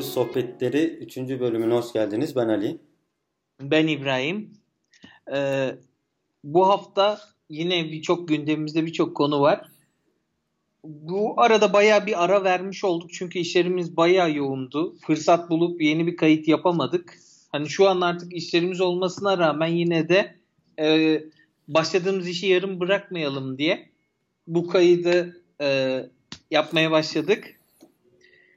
Denforus Sohbetleri 3. bölümüne hoş geldiniz. Ben Ali. Ben İbrahim. Ee, bu hafta yine birçok gündemimizde birçok konu var. Bu arada baya bir ara vermiş olduk çünkü işlerimiz baya yoğundu. Fırsat bulup yeni bir kayıt yapamadık. Hani şu an artık işlerimiz olmasına rağmen yine de e, başladığımız işi yarım bırakmayalım diye bu kaydı e, yapmaya başladık.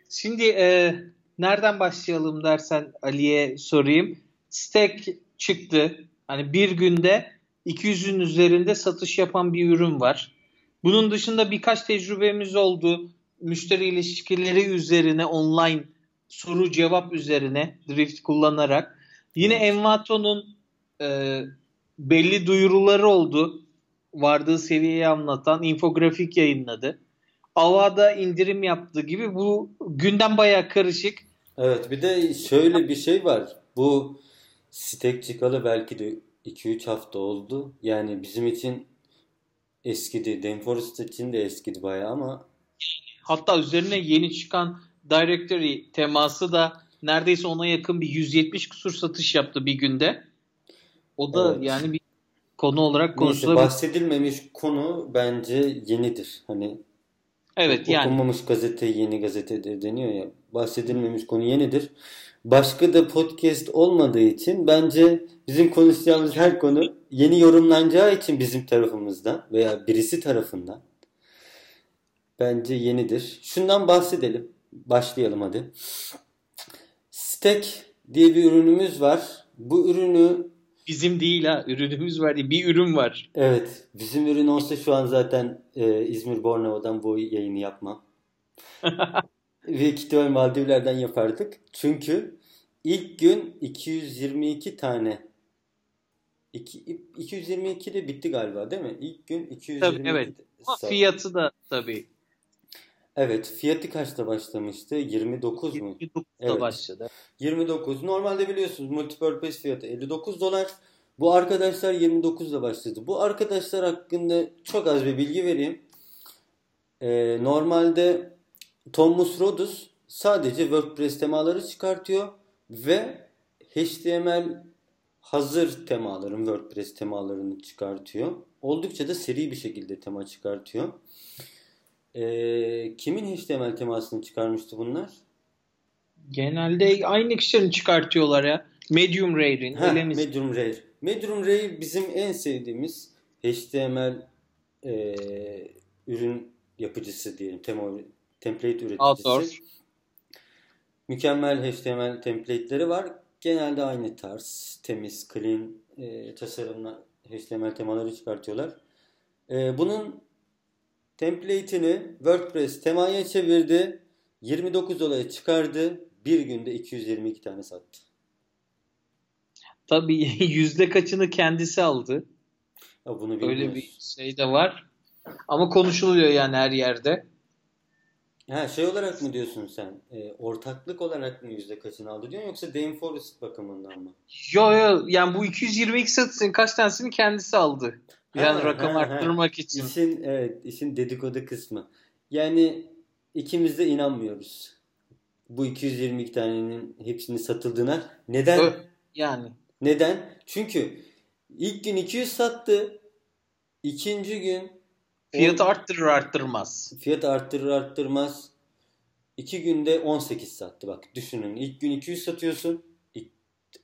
Şimdi e, nereden başlayalım dersen Ali'ye sorayım. Stack çıktı. Hani bir günde 200'ün üzerinde satış yapan bir ürün var. Bunun dışında birkaç tecrübemiz oldu. Müşteri ilişkileri üzerine online soru cevap üzerine Drift kullanarak. Yine Envato'nun e, belli duyuruları oldu. Vardığı seviyeyi anlatan infografik yayınladı. Ava'da indirim yaptığı gibi bu günden baya karışık. Evet bir de şöyle bir şey var. Bu stek çıkalı belki de 2-3 hafta oldu. Yani bizim için eskidi. Danforest için de eskidi baya ama hatta üzerine yeni çıkan directory teması da neredeyse ona yakın bir 170 kusur satış yaptı bir günde. O da evet. yani bir konu olarak konuşulabilir. bahsedilmemiş konu bence yenidir. Hani Evet yani. Okunmamış gazete yeni gazetedir deniyor ya. Bahsedilmemiş konu yenidir. Başka da podcast olmadığı için bence bizim konuşacağımız her konu yeni yorumlanacağı için bizim tarafımızdan veya birisi tarafından bence yenidir. Şundan bahsedelim. Başlayalım hadi. Stack diye bir ürünümüz var. Bu ürünü Bizim değil ha. Ürünümüz var diye. Bir ürün var. Evet. Bizim ürün olsa şu an zaten e, İzmir Bornova'dan bu yayını yapmam. Ve ihtimal Maldivler'den yapardık. Çünkü ilk gün 222 tane 222 de bitti galiba değil mi? İlk gün 222 tabii, evet. Ama fiyatı da tabii. Evet. Fiyatı kaçta başlamıştı? 29 mu? 29'da evet. başladı. 29. Normalde biliyorsunuz multipurpose fiyatı 59 dolar. Bu arkadaşlar 29 ile başladı. Bu arkadaşlar hakkında çok az bir bilgi vereyim. Ee, normalde Thomas Rhodes sadece WordPress temaları çıkartıyor ve HTML hazır temaların WordPress temalarını çıkartıyor. Oldukça da seri bir şekilde tema çıkartıyor. Ee, kimin HTML temasını çıkarmıştı bunlar? Genelde aynı kişilerin çıkartıyorlar ya. Medium Rare'in. Medium Rare. Medium Rare bizim en sevdiğimiz HTML e, ürün yapıcısı diyelim. Tema, template üreticisi. Outsource. Mükemmel HTML template'leri var. Genelde aynı tarz, temiz, clean e, tasarımla HTML temaları çıkartıyorlar. E, bunun template'ini WordPress temaya çevirdi. 29 dolara çıkardı. Bir günde 222 tane sattı. Tabii yüzde kaçını kendisi aldı. Ya bunu Öyle bir şey de var. Ama konuşuluyor yani her yerde. Ha şey olarak mı diyorsun sen? E, ortaklık olarak mı yüzde kaçını aldı diyorsun yoksa Dame Forest bakımından mı? Yo yo yani bu 222 satışın kaç tanesini kendisi aldı. Yani ha, rakam ha, arttırmak ha. için. İşin evet işin dedikodu kısmı. Yani ikimiz de inanmıyoruz. Bu 222 tanenin hepsini satıldığına. Neden? Ö, yani. Neden? Çünkü ilk gün 200 sattı. İkinci gün fiyatı arttırır arttırmaz. Fiyat arttırır arttırmaz. İki günde 18 sattı bak düşünün. İlk gün 200 satıyorsun.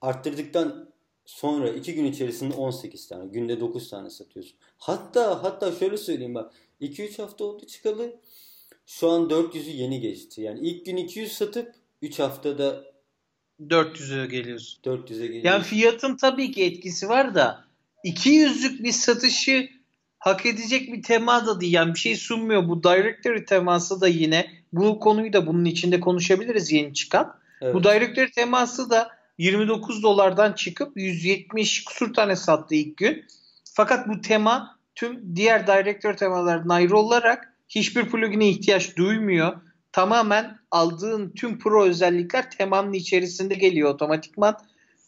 Arttırdıktan sonra iki gün içerisinde 18 tane. Günde 9 tane satıyorsun. Hatta hatta şöyle söyleyeyim bak. 2-3 hafta oldu çıkalı. Şu an 400'ü yeni geçti. Yani ilk gün 200 satıp 3 haftada 400'e geliyorsun. 400'e geliyorsun. Yani fiyatın tabii ki etkisi var da 200'lük bir satışı hak edecek bir tema da değil. Yani bir şey sunmuyor. Bu directory teması da yine bu konuyu da bunun içinde konuşabiliriz yeni çıkan. Evet. Bu directory teması da 29 dolardan çıkıp 170 kusur tane sattı ilk gün. Fakat bu tema tüm diğer directory temalarına ayrı olarak hiçbir plugin'e ihtiyaç duymuyor tamamen aldığın tüm pro özellikler temanın içerisinde geliyor otomatikman.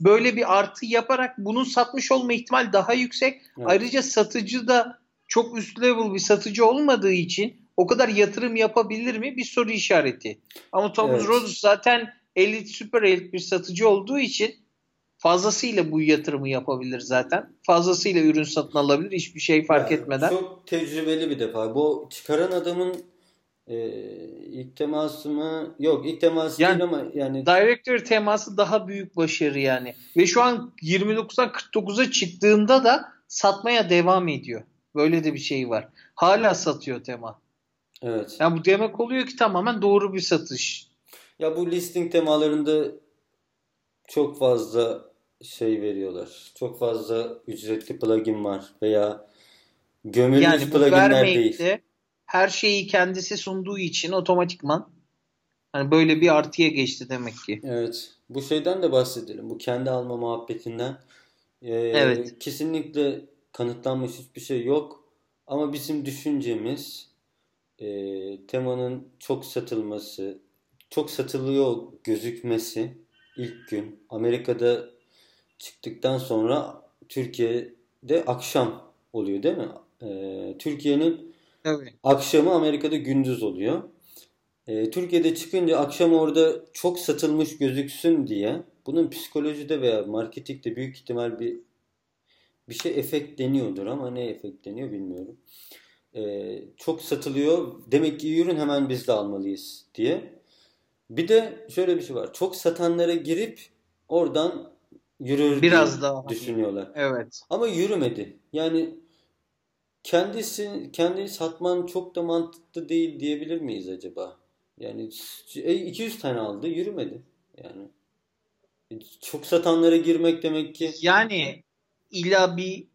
Böyle bir artı yaparak bunun satmış olma ihtimal daha yüksek. Evet. Ayrıca satıcı da çok üst level bir satıcı olmadığı için o kadar yatırım yapabilir mi bir soru işareti. Ama Thomas evet. Rhodes zaten elit süper elit bir satıcı olduğu için fazlasıyla bu yatırımı yapabilir zaten. Fazlasıyla ürün satın alabilir hiçbir şey fark Yani etmeden. Çok tecrübeli bir defa. Bu çıkaran adamın e, ilk teması mı? Yok ilk teması Yani- değil ama yani Director teması daha büyük başarı yani. Ve şu an 29'dan 49'a çıktığında da satmaya devam ediyor. Böyle de bir şey var. Hala satıyor tema. evet. Yani bu demek oluyor ki tamamen doğru bir satış. Ya bu listing temalarında çok fazla şey veriyorlar. Çok fazla ücretli plugin var veya gömülmüş Yani pluginler değil. de her şeyi kendisi sunduğu için otomatikman hani böyle bir artıya geçti demek ki. Evet. Bu şeyden de bahsedelim. Bu kendi alma muhabbetinden. Ee, Evet. Kesinlikle kanıtlanmış hiçbir şey yok. Ama bizim düşüncemiz e, temanın çok satılması, çok satılıyor gözükmesi ilk gün Amerika'da çıktıktan sonra Türkiye'de akşam oluyor değil mi? Ee, Türkiye'nin Evet. Akşamı Amerika'da gündüz oluyor. Ee, Türkiye'de çıkınca akşam orada çok satılmış gözüksün diye bunun psikolojide veya marketingde büyük ihtimal bir bir şey efekt deniyordur ama ne efekt deniyor bilmiyorum. Ee, çok satılıyor. Demek ki iyi ürün hemen biz de almalıyız diye. Bir de şöyle bir şey var. Çok satanlara girip oradan yürür Biraz diye daha. düşünüyorlar. Evet. Ama yürümedi. Yani kendisi kendi satman çok da mantıklı değil diyebilir miyiz acaba? Yani e, 200 tane aldı yürümedi. Yani E, çok satanlara girmek demek ki Yani illa bir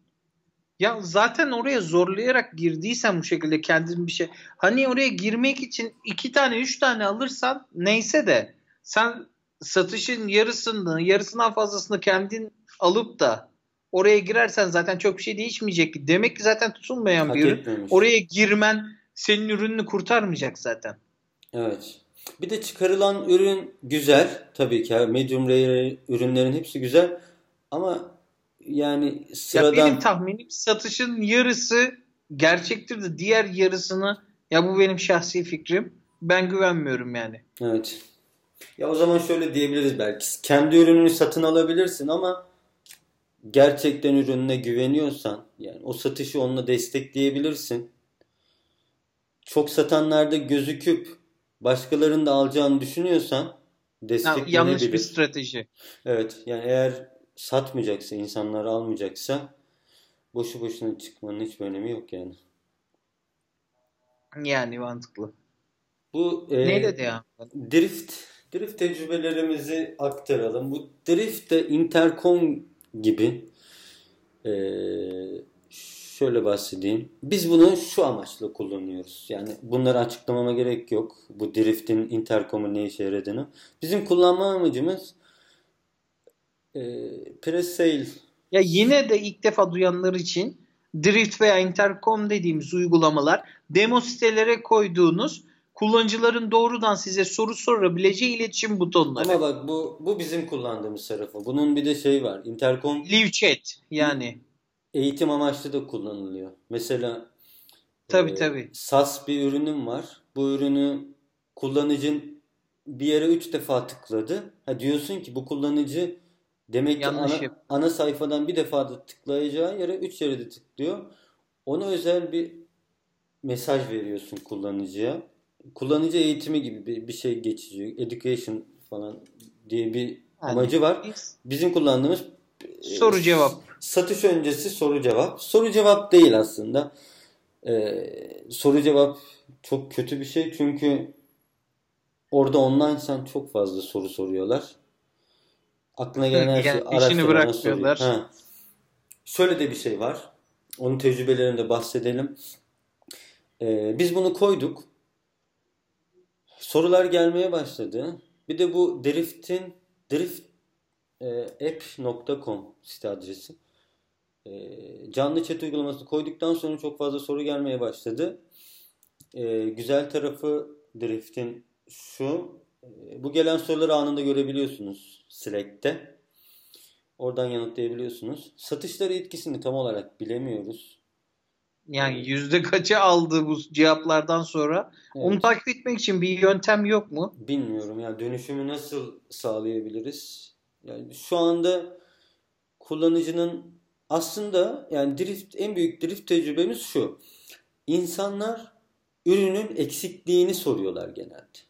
ya zaten oraya zorlayarak girdiysen bu şekilde kendin bir şey hani oraya girmek için iki tane üç tane alırsan neyse de sen satışın yarısını yarısından fazlasını kendin alıp da oraya girersen zaten çok bir şey değişmeyecek ki. Demek ki zaten tutulmayan hak bir ürün. etmemiş. Oraya girmen senin ürününü kurtarmayacak zaten. Evet. Bir de çıkarılan ürün güzel. Tabii ki medium rare ürünlerin hepsi güzel. Ama yani Ya sıradan benim tahminim satışın yarısı gerçektir de diğer yarısını ya bu benim şahsi fikrim. Ben güvenmiyorum yani. Evet. Ya o zaman şöyle diyebiliriz belki. Kendi ürününü satın alabilirsin ama gerçekten ürününe güveniyorsan yani o satışı onunla destekleyebilirsin. Çok satanlarda gözüküp başkalarının da alacağını düşünüyorsan desteklenebilir. yanlış bir strateji. Evet yani eğer satmayacaksa, insanlar almayacaksa boşu boşuna çıkmanın hiçbir önemi yok yani. Yani mantıklı. Bu e, ne dedi ya? Drift drift tecrübelerimizi aktaralım. Bu drift de intercom gibi Ee, şöyle bahsedeyim. Biz bunu şu amaçla kullanıyoruz. Yani bunları açıklamama gerek yok. Bu drift'in intercom'un ne işe yaradığını. Bizim kullanma amacımız e, pre-sale Ya yine de ilk defa duyanlar için Drift veya Intercom dediğimiz uygulamalar demo sitelere koyduğunuz kullanıcıların doğrudan size soru sorabileceği iletişim butonları. ama bak bu bu bizim kullandığımız tarafı. Bunun bir de şey var. Intercom Live chat yani. eğitim amaçlı da kullanılıyor. Mesela Tabii e, tabii. SAS bir ürünüm var. Bu ürünü kullanıcın bir yere 3 defa tıkladı. Ha diyorsun ki bu kullanıcı demek ki ana, yap- ana sayfadan bir defa da tıklayacağı yere 3 yere de tıklıyor. Ona özel bir mesaj veriyorsun kullanıcıya. Kullanıcı eğitimi gibi bir, bir şey geçiyor. Education falan diye bir amacı var. Bizim kullandığımız e, Soru cevap. Satış öncesi soru cevap. Soru cevap değil aslında. Ee, soru cevap çok kötü bir şey çünkü orada online sen çok fazla soru soruyorlar. Aklına gelen her Yani işini araştırmana bırakmıyorlar. Ha. Şöyle de bir şey var. Onun tecrübelerinde bahsedelim. Ee, biz bunu koyduk. Sorular gelmeye başladı. Bir de bu Drift'in Drift e, app.com site adresi. E, canlı chat uygulamasını koyduktan sonra çok fazla soru gelmeye başladı. E, güzel tarafı Drift'in şu. E, bu gelen soruları anında görebiliyorsunuz Slack'te. Oradan yanıtlayabiliyorsunuz. Satışları etkisini tam olarak bilemiyoruz. Yani yüzde kaçı aldı bu cevaplardan sonra? Evet. Onu takip etmek için bir yöntem yok mu? Bilmiyorum ya dönüşümü nasıl sağlayabiliriz? Yani şu anda kullanıcının aslında yani drift en büyük drift tecrübemiz şu. İnsanlar ürünün eksikliğini soruyorlar genelde.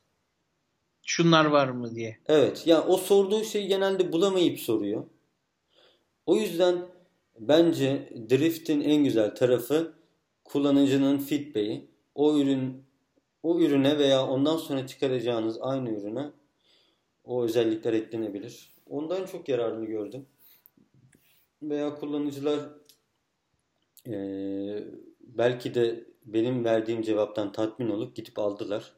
Şunlar var mı diye. Evet. Ya o sorduğu şeyi genelde bulamayıp soruyor. O yüzden bence drift'in en güzel tarafı kullanıcının feedback'i. O ürün o ürüne veya ondan sonra çıkaracağınız aynı ürüne o özellikler eklenebilir. Ondan çok yararını gördüm. Veya kullanıcılar eee, belki de benim verdiğim cevaptan tatmin olup gidip aldılar.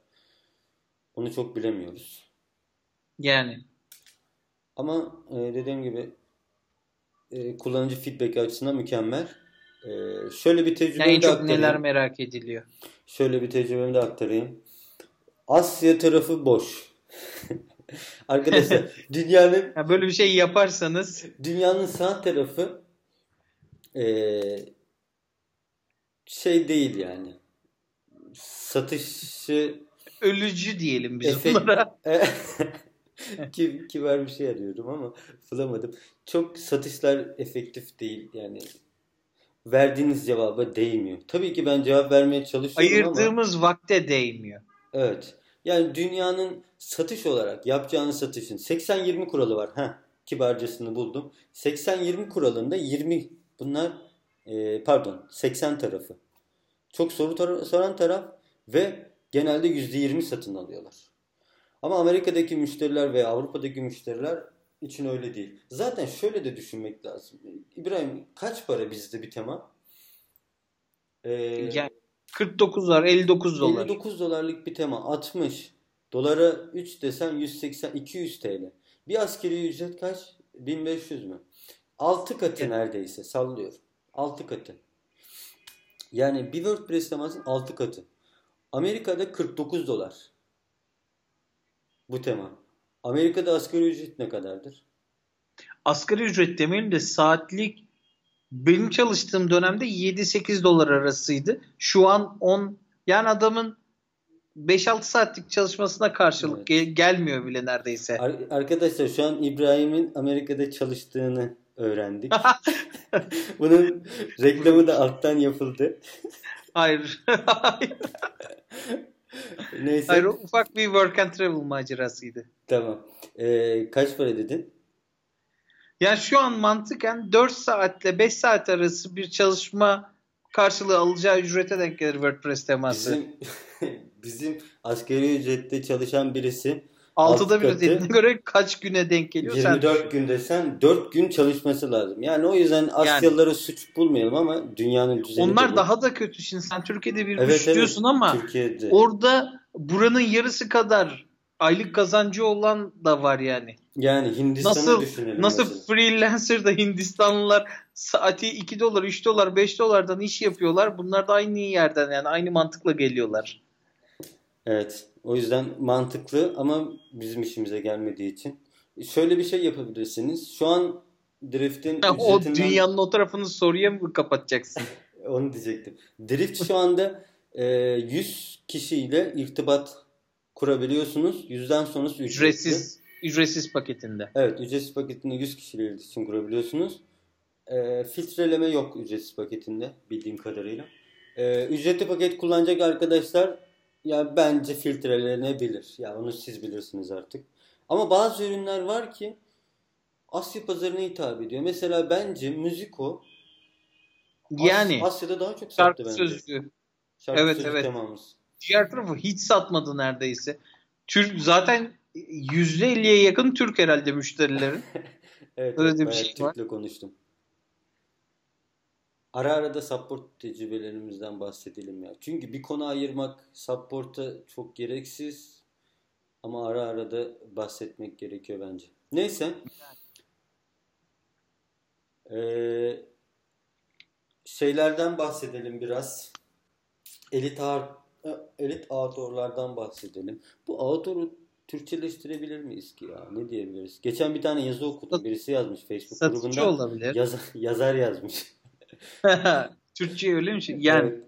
Onu çok bilemiyoruz. Yani Ama e, dediğim gibi e, kullanıcı feedback açısından mükemmel. E, şöyle bir yani tecrübemi en de çok aktarayım. neler merak ediliyor. Şöyle bir tecrübemi de aktarayım. Asya tarafı boş. Arkadaşlar dünyanın Ya böyle bir şey yaparsanız dünyanın sağ tarafı e, şey değil yani. Satışı ölücü diyelim biz Efekt- onlara. Ki, kibar bir şey arıyorum ama bulamadım. Çok satışlar efektif değil. Yani verdiğiniz cevaba değmiyor. Tabii ki ben cevap vermeye çalışıyorum ama Ayırdığımız vakte değmiyor. evet. Yani dünyanın satış olarak yapacağınız satışın 80-20 kuralı var. Heh, kibarcasını buldum. 80-20 kuralında 20 bunlar e, pardon 80 tarafı. Çok soru tar- soran taraf ve genelde %20 satın alıyorlar. Ama Amerika'daki müşteriler veya Avrupa'daki müşteriler için öyle değil. Zaten şöyle de düşünmek lazım. İbrahim kaç para bizde bir tema? Ee, Yani 49 var 59 dolar. 59 dolarlık bir tema 60 dolara 3 desen 180 200 TL. Bir askeri ücret kaç? 1500 mü? 6 katı Evet. neredeyse sallıyorum. 6 katı. Yani bir WordPress temasının 6 katı. Amerika'da 49 dolar. Bu tema. Amerika'da asgari ücret ne kadardır? Asgari ücret demeyelim de saatlik benim çalıştığım dönemde 7-8 dolar arasıydı. Şu an 10 yani adamın 5-6 saatlik çalışmasına karşılık Evet. gel- gelmiyor bile neredeyse. Ar- arkadaşlar şu an İbrahim'in Amerika'da çalıştığını öğrendik. Bunun reklamı da alttan yapıldı. Hayır. Hayır. Neyse. Hayır, ufak bir work and travel macerasıydı. Tamam. Ee, kaç para dedin? Yani şu an mantıken 4 saatle 5 saat arası bir çalışma karşılığı alacağı ücrete denk gelir WordPress teması. Bizim bizim asgari ücrette çalışan birisi Altıda alt bir katı, dediğine göre kaç güne denk geliyor? Sen 24 gün desen 4 gün çalışması lazım. Yani o yüzden Asyalılara suç bulmayalım ama dünyanın düzeni Onlar de daha da kötü. Şimdi sen Türkiye'de bir Evet, evet. diyorsun ama Türkiye'de. orada buranın yarısı kadar aylık kazancı olan da var yani. yani Hindistan'ı Nasıl düşünelim. nasıl mesela. freelancer'da Hindistanlılar saati 2 dolar, 3 dolar, 5 dolardan iş yapıyorlar. Bunlar da aynı yerden yani aynı mantıkla geliyorlar. Evet. O yüzden mantıklı ama bizim işimize gelmediği için. Şöyle bir şey yapabilirsiniz. Şu an Drift'in Ha, o ücretinden... dünyanın o tarafını soruya mı kapatacaksın? Onu diyecektim. Drift şu anda e, 100 kişiyle irtibat kurabiliyorsunuz. Yüzden sonrası ücretli. ücretsiz ücretsiz paketinde. Evet, ücretsiz paketinde 100 kişiyle iletişim kurabiliyorsunuz. E, filtreleme yok ücretsiz paketinde bildiğim kadarıyla. E, ücretli paket kullanacak arkadaşlar ya bence filtrelenebilir. Ya onu siz bilirsiniz artık. Ama bazı ürünler var ki Asya pazarına hitap ediyor. Mesela bence Müziko As- Yani Asya'da daha çok sattı bence. sözlüğü. Şarkı Evet, evet. temamız. Diğer tarafı hiç satmadı neredeyse. Türk zaten %50'ye yakın Türk herhalde müşterilerin. Evet, Öyle evet, bir şey var. Türk'le konuştum. Ara ara da support tecrübelerimizden bahsedelim ya. Çünkü bir konu ayırmak support'a çok gereksiz. Ama ara ara da bahsetmek gerekiyor bence. Neyse. Ee, şeylerden bahsedelim biraz. Elit ağır, elit outdoor'lardan bahsedelim. Bu outdoor'u Türkçeleştirebilir miyiz ki ya? Ne diyebiliriz? Geçen bir tane yazı okudum. Birisi yazmış Facebook Satıcı grubunda. olabilir. Yaz- yazar yazmış. Türkçe öyle mi? Yani Evet.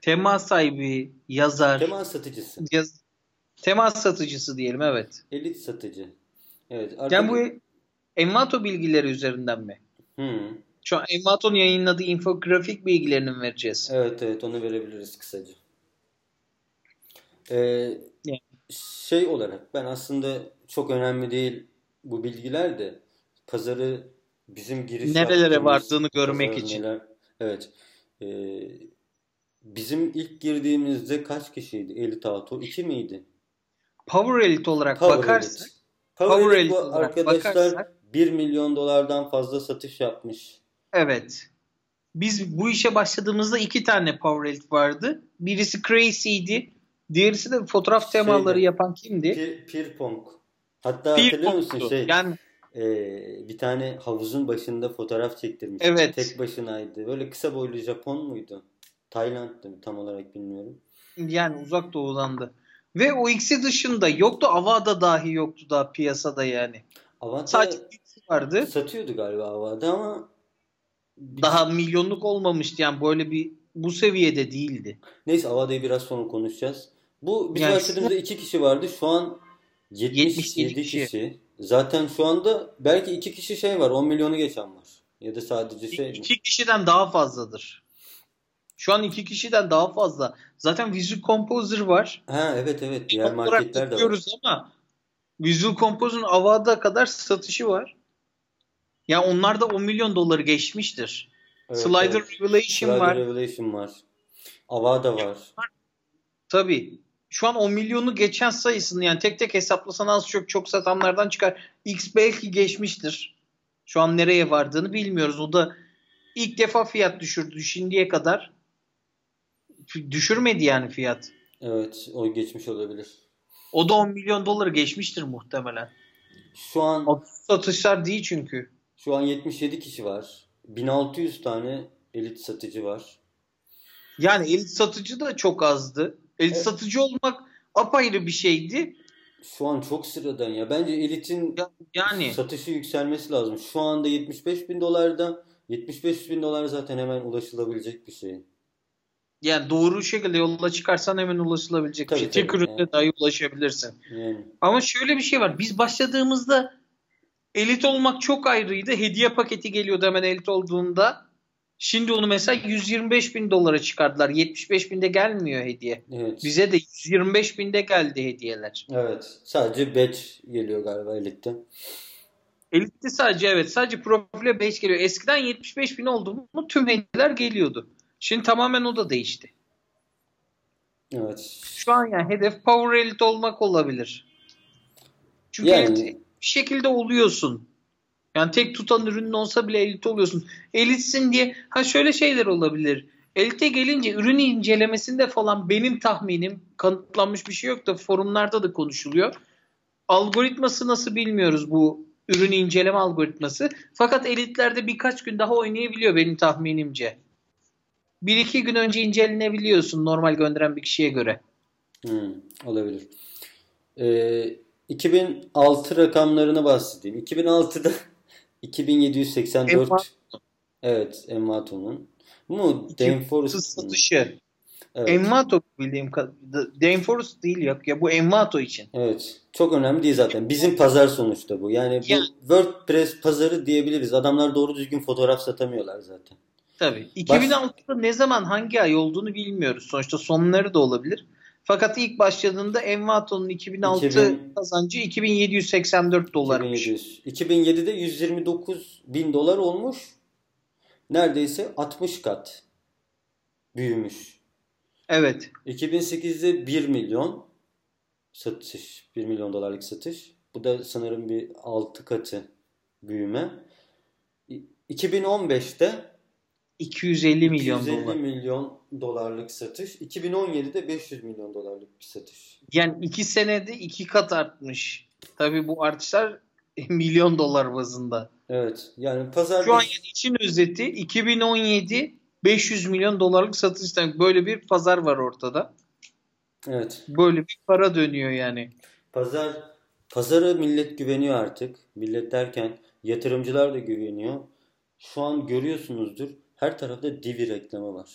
temas sahibi, yazar, Temas satıcısı. yaz- temas satıcısı diyelim evet. Elit satıcı. Evet. Yani bu Envato bilgileri üzerinden mi? Hı. Şu an Envato'nun yayınladığı infografik bilgilerini mi vereceğiz? Evet evet onu verebiliriz kısaca. Ee, Yani. şey olarak ben aslında çok önemli değil bu bilgiler de pazarı bizim giriş Nerelere vardığını görmek için. evet. Ee, bizim ilk girdiğimizde kaç kişiydi? Elit Auto 2 miydi? Power Elite olarak Power bakarsak Elite. Power, Power Elite Elite arkadaşlar bakarsak- 1 milyon dolardan fazla satış yapmış. evet. Biz bu işe başladığımızda iki tane Power Elite vardı. Birisi Crazy'ydi. Diğerisi de fotoğraf temaları Şeydi. yapan kimdi? Pir, Pirpong. Hatta Bir hatırlıyor musun şey? Yani Ee, bir tane havuzun başında fotoğraf çektirmiş. Evet. Tek başınaydı. Böyle kısa boylu Japon muydu? Tayland'dı mı tam olarak bilmiyorum. yani uzak doğudandı. Ve o ikisi dışında yoktu. Avada dahi yoktu daha piyasada yani. Avada Sadece vardı. satıyordu galiba Avada ama Daha milyonluk olmamıştı yani böyle bir bu seviyede değildi. neyse Avada'yı biraz sonra konuşacağız. Bu biz Yani başladığımızda iki kişi vardı. Şu an 77 77 kişi. kişi. Zaten şu anda belki iki kişi şey var. 10 milyonu geçen var. Ya da sadece şey? İki kişiden daha fazladır. Şu an iki kişiden daha fazla. Zaten Visual Composer var. Ha evet evet. Diğer Çok marketler de var. ama Visual Composer'ın Avada kadar satışı var. Ya onlar da 10 milyon doları geçmiştir. Evet, Slider evet. Revelation Slider var. Revelation var. Avada var. Tabii. Şu an 10 milyonu geçen sayısını yani tek tek hesaplasan az çok çok satanlardan çıkar. X belki geçmiştir. Şu an nereye vardığını bilmiyoruz. O da ilk defa fiyat düşürdü şimdiye kadar. Düşürmedi yani fiyat. Evet o geçmiş olabilir. O da 10 milyon doları geçmiştir muhtemelen. Şu an O satışlar değil çünkü. şu an 77 kişi var. 1600 tane elit satıcı var. Yani elit satıcı da çok azdı. Elit Evet. satıcı olmak apayrı bir şeydi. Şu an çok sıradan ya. Bence elitin Ya- Yani satışı yükselmesi lazım. Şu anda 75 bin dolardan 75 bin dolar zaten hemen ulaşılabilecek bir şey. yani doğru şekilde yola çıkarsan hemen ulaşılabilecek Tabii, bir şey. Tek üründe dahi ulaşabilirsin. Yani Ama şöyle bir şey var. Biz başladığımızda elit olmak çok ayrıydı. Hediye paketi geliyordu hemen elit olduğunda. Şimdi onu mesela 125 bin dolara çıkardılar. 75 binde gelmiyor hediye. evet. Bize de 125 binde geldi hediyeler. Evet. Sadece badge geliyor galiba elitte. Elit'te sadece evet sadece profile 5 geliyor. Eskiden 75 bin oldu mu tüm hediyeler geliyordu. Şimdi tamamen o da değişti. Evet. Şu an yani hedef Power Elite olmak olabilir. Çünkü Yani- bir şekilde oluyorsun. Yani tek tutan ürünün olsa bile elit oluyorsun. Elitsin diye ha şöyle şeyler olabilir. Elite gelince ürün incelemesinde falan benim tahminim kanıtlanmış bir şey yok da forumlarda da konuşuluyor. Algoritması nasıl bilmiyoruz bu ürün inceleme algoritması. Fakat elitlerde birkaç gün daha oynayabiliyor benim tahminimce. Bir iki gün önce incelenebiliyorsun normal gönderen bir kişiye göre. Hmm, olabilir. Ee, 2006 rakamlarını bahsedeyim. 2006'da 2784 Envato. Evet, Envato'nun. Bu İki Danforest'ın. satışı. Evet. Envato bildiğim kadarıyla. Danforest değil yok ya bu Envato için. Evet. Çok önemli değil zaten. Bizim pazar sonuçta bu. Yani bu Yani. WordPress pazarı diyebiliriz. Adamlar doğru düzgün fotoğraf satamıyorlar zaten. Tabii. 2006'da ne zaman hangi ay olduğunu bilmiyoruz. Sonuçta sonları da olabilir. Fakat ilk başladığında Envato'nun 2006 2000 kazancı 2784 dolarmış. 2700. 2007'de 129 bin dolar olmuş. Neredeyse 60 kat büyümüş. Evet. 2008'de 1 milyon satış. 1 milyon dolarlık satış. Bu da sanırım bir 6 katı büyüme. İ- 2015'te 250 milyon 250 dolar. milyon dolarlık satış. 2017'de 500 milyon dolarlık bir satış. Yani iki senede iki kat artmış. Tabii bu artışlar milyon dolar bazında. Evet. Yani pazar Şu an yani için özeti 2017 500 milyon dolarlık satıştan böyle bir pazar var ortada. Evet. Böyle bir para dönüyor yani. Pazar pazara millet güveniyor artık. Millet derken yatırımcılar da güveniyor. Şu an görüyorsunuzdur. Her tarafta Divi reklamı var.